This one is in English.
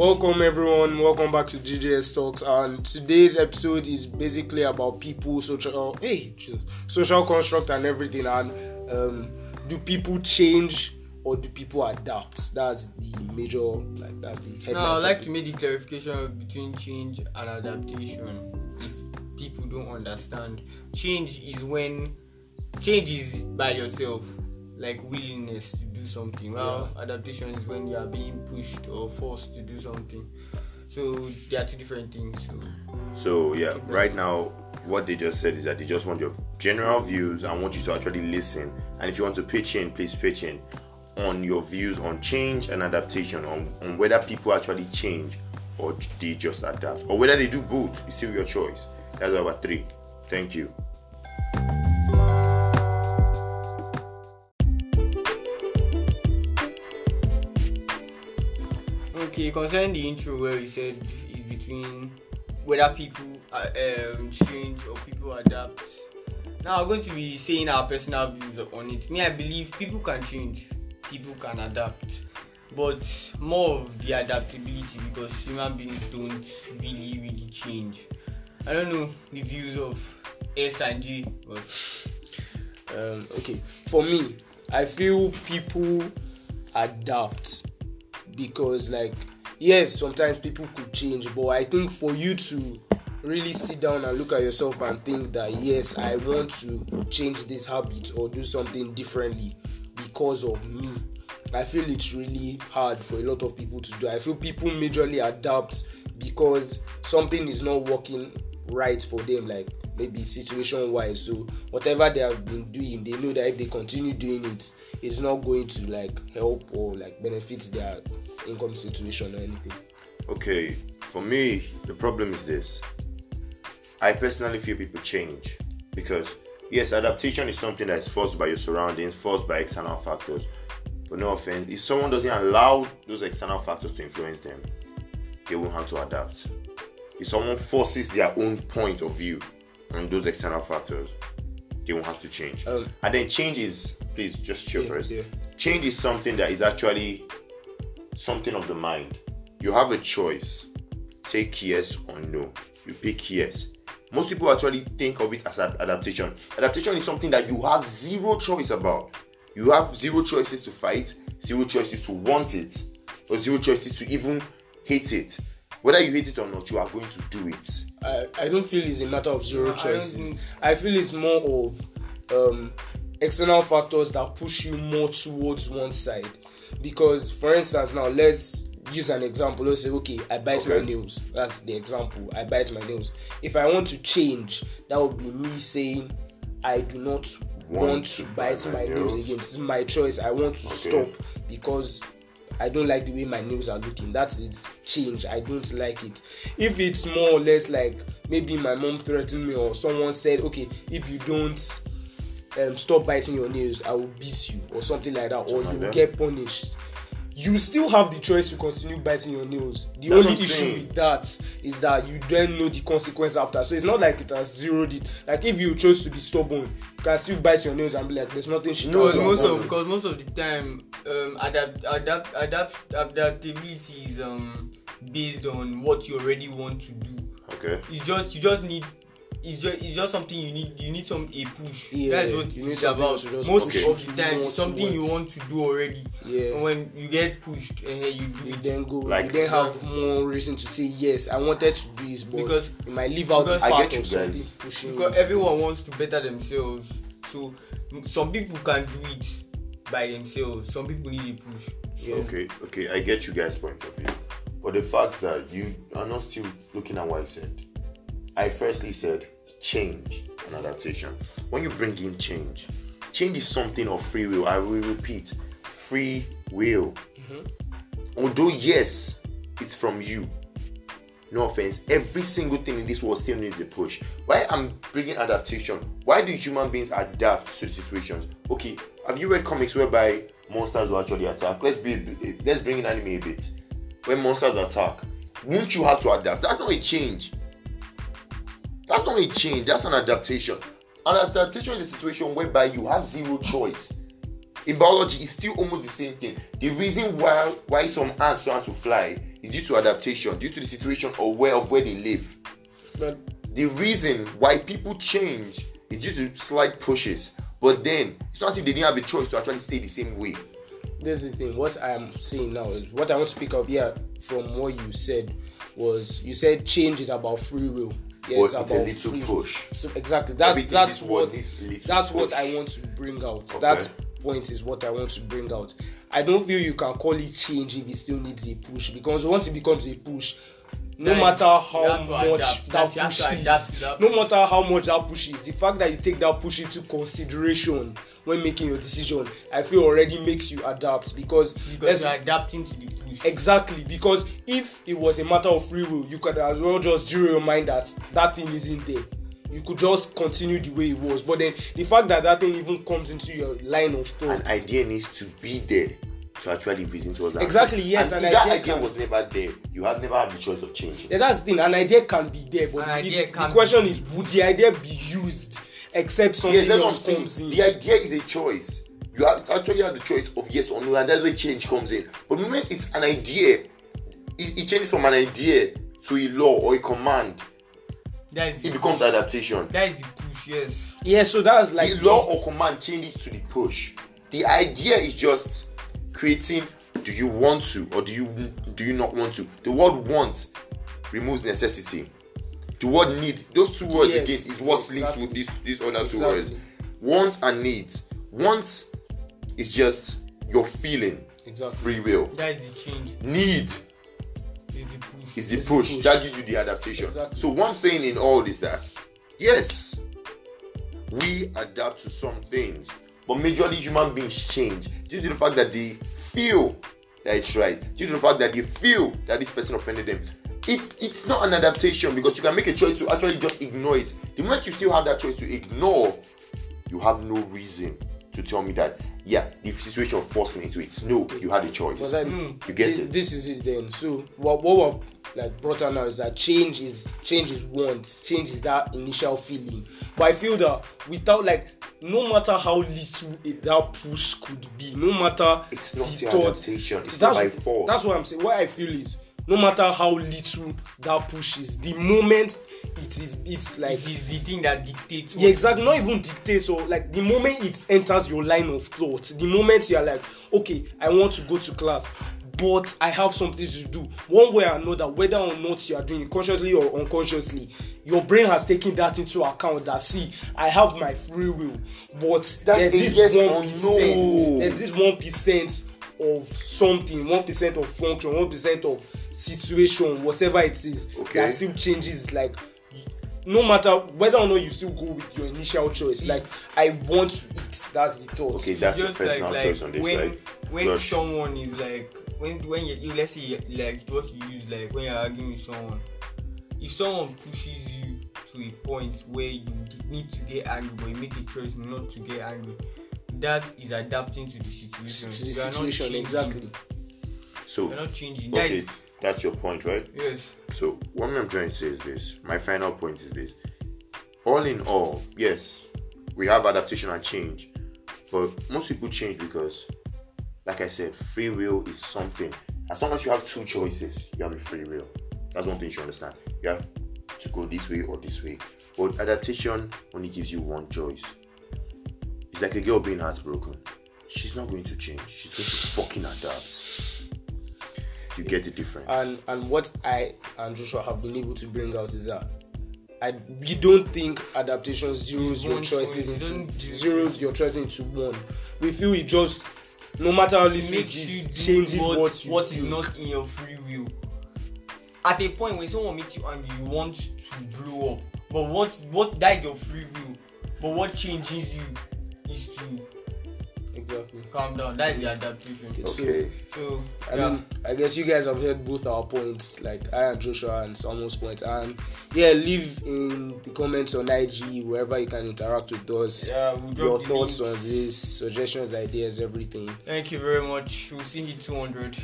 Welcome everyone. Welcome back to GJS Talks. And today's episode is basically about people, social, hey, Jesus, social construct, and everything. And um, do people change or do people adapt? That's the major, like that's the headline. Now, I'd like to make the clarification between change and adaptation. If people don't understand, change is when change is by yourself, like willingness to do something. Well, adaptation is when you are being pushed or forced to do something. So they are two different things. So So yeah, right now what they just said is that they just want your general views and want you to actually listen. And if you want to pitch in, please pitch in on your views on change and adaptation, on, on whether people actually change or they just adapt, or whether they do both. It's still your choice. That's our three. Thank you. Concerning the intro where you said is between whether people uh, um, change or people adapt. Now I'm going to be saying our personal views on it. Me, I believe people can change, people can adapt, but more of the adaptability because human beings don't really, really change. I don't know the views of S and G, but um, okay for me i feel people adapt because like yes sometimes people could change but i think for you to really sit down and look at yourself and think that yes i want to change this habit or do something differently because of me i feel it's really hard for a lot of people to do. I feel people majorly adapt because something is not working right for them like maybe situation wise so whatever they have been doing they know that if they continue doing it it's not going to like help or like benefit their income situation or anything Okay, for me, the problem is this. I personally feel people change because, yes, adaptation is something that is forced by your surroundings, forced by external factors. But no offense, if someone doesn't allow those external factors to influence them, they won't have to adapt. If someone forces their own point of view on those external factors, they won't have to change. Um, and then change is, please just chill Yeah, first. yeah. Change is something that is actually something of the mind. You have a choice. Take yes or no. You pick yes. Most people actually think of it as an adaptation. Adaptation is something that you have zero choice about. You have zero choices to fight, zero choices to want it, or zero choices to even hate it. Whether you hate it or not, you are going to do it. I, I don't feel it's a matter of zero I choices. think- I feel it's more of um, external factors that push you more towards one side. Because, for instance, now let's use an example. Let's say, okay, I bite my Okay. nails. That's the example. I bite my nails. If I want to change, that would be me saying, I do not want, to bite my, nails. again. This is my choice. I want to stop because I don't like the way my nails are looking. That is change. I don't like it. If it's more or less like maybe my mom threatened me or someone said, okay, if you don't um, stop biting your nails, I will beat you or something like that, or you will get punished. You still have the choice to continue biting your nails. The That's only issue saying. with that is that you then know the consequence after. So it's not like it has zeroed it. Like if you chose to be stubborn, you can still bite your nails and be like, "There's nothing she because can do most about of it." because most of the time um adapt adapt adapt adaptability is um based on what you already want to do. Okay. it's just you just need it's just it's just something you need you need some a push. Yeah, that's what you it's about. most push. of you the time it's something you towards. want to do already. Yeah. and when you get pushed uh, you do you it. then go Like- you then have more reason to say yes i wanted to do this but Because- you might leave out the because- I part get you of something pushing because you everyone it. wants to better themselves. So some people can do it by themselves some people need a push Yeah. Okay, okay, I get you guys' point of view. But the fact that you are not still looking at what I said, I firstly said change and adaptation. When you bring in change, change is something of free will. I will repeat, free will. Mm-hmm. Although, yes, it's from you. No offense, every single thing in this world still needs a push. Why I'm bringing adaptation? Why do human beings adapt to situations? Okay, have you read comics whereby monsters will actually attack? Let's be let's bring in anime a bit. When monsters attack, won't you have to adapt? That's not a change. That's not a change, that's an adaptation. An adaptation is a situation whereby you have zero choice. In biology, it's still almost the same thing. The reason why why some ants want to fly is due to adaptation, due to the situation or where of where they live. But The reason why people change is due to slight pushes. But then it's not as if they didn't have a choice to actually stay the same way. This is the thing. What I am saying now is what I want to speak of here from what you said was you said change is about free will. Yes, But it's a little free- push. So exactly. That's Everything that's what needs a little that's what. I want to bring out. Okay. That point is what I want to bring out. I don't feel you can call it change if it still needs a push because once it becomes a push, no Then matter how much adapt. that That push is, adapt that no matter how much that push is, the fact that you take that push into consideration when making your decision, I feel already makes you adapt because because you're adapting to the push. Exactly, because if it was a matter of free will, you could as well just zero your mind that that thing isn't there. You could just continue the way it was. But then the fact that that thing even comes into your line of thought, An idea needs to be there to actually reason towards that. Exactly, yes, And an if that idea idea can- was never there, you had never had the choice of changing. yeah, that's the thing. An idea can be there, but An the, idea the can question be is, would the idea be used except something Yes, that's what I'm else comes in? The idea is a choice. You have, actually have the choice of yes or no, and that's where change comes in. But the moment it's an idea, it, it changes from an idea to a law or a command. That is the It becomes push. adaptation. That is the push. Yes. yeah, so that's like the law or command changes to the push. The idea is just creating do you want to or do you do you not want to? The word want removes necessity. The word need, those two words Yes, again is what's linked exactly. with these these other two Exactly. words. Want and need. Want is just your feeling, exactly. free will. That is the change. Need Is the push. is the It's push. push. that gives you the adaptation. Exactly. So what I'm saying in all is that yes, we adapt to some things, but majorly human beings change due to the fact that they feel that it's right, due to the fact that they feel that this person offended them. It, it's not an adaptation because you can make a choice to actually just ignore it. The moment you still have that choice to ignore, you have no reason to tell me that yeah, the situation forced me into it. No, you had a choice. But then Mm. You get thi- it? This is it then. So what what we've like brought out now is that change is change is want. Change is that initial feeling. But I feel that without like no matter how little it, that push could be, no matter It's not the still thought- adaptation. It's that's, not by force. That's what I'm saying. What I feel is no matter how little that push is, the moment it is it's like It is the thing that dictates. yeah, exactly. Not even dictate. So, like the moment it enters your line of thought, the moment you're like, okay, I want to go to class, but I have something to do. One way or another, whether or not you are doing it consciously or unconsciously, your brain has taken that into account. That see, I have my free will, but That's there's this yes one percent. no. There's this one percent of something, one percent of function, one percent of situation, whatever it is, Okay. that still changes. Like no matter whether or not you still go with your initial choice like i want to eat that's the thought Okay, that's just personal like, like choice on this, when right? when Josh. someone is like when when you, you let's say like what you use like when you're arguing with someone if someone pushes you to a point where you need to get angry but you make a choice not to get angry that is adapting to the situation to the You are not situation exactly So, you're not changing okay, is that's your point, right? yes So, what I'm trying to say is this. My final point is this. All in all, yes, we have adaptation and change, but most people change because, like I said, free will is something. As long as you have two choices, you have a free will. That's one thing you should understand. You have to go this way or this way. But adaptation only gives you one choice. It's like a girl being heartbroken. She's not going to change. She's going to fucking adapt. You get the difference. and and what i and joshua have been able to bring out is that I we don't think adaptation zeroes your choices into zeroes your choices into one. We feel it just no matter how little it it you is, changes what, what, you what is not in your free will. At a point when someone makes you angry, you want to blow up. But what what that is your free will. But what changes you is to exactly. calm down. That is the adaptation. So- okay. So I yeah. mean, I guess you guys have heard both our points, like I and Joshua and Samuel's point. And yeah, leave in the comments on IG, wherever you can interact with us. Yeah, we'll your thoughts links. on this, suggestions, ideas, everything. Thank you very much. We'll see you 200.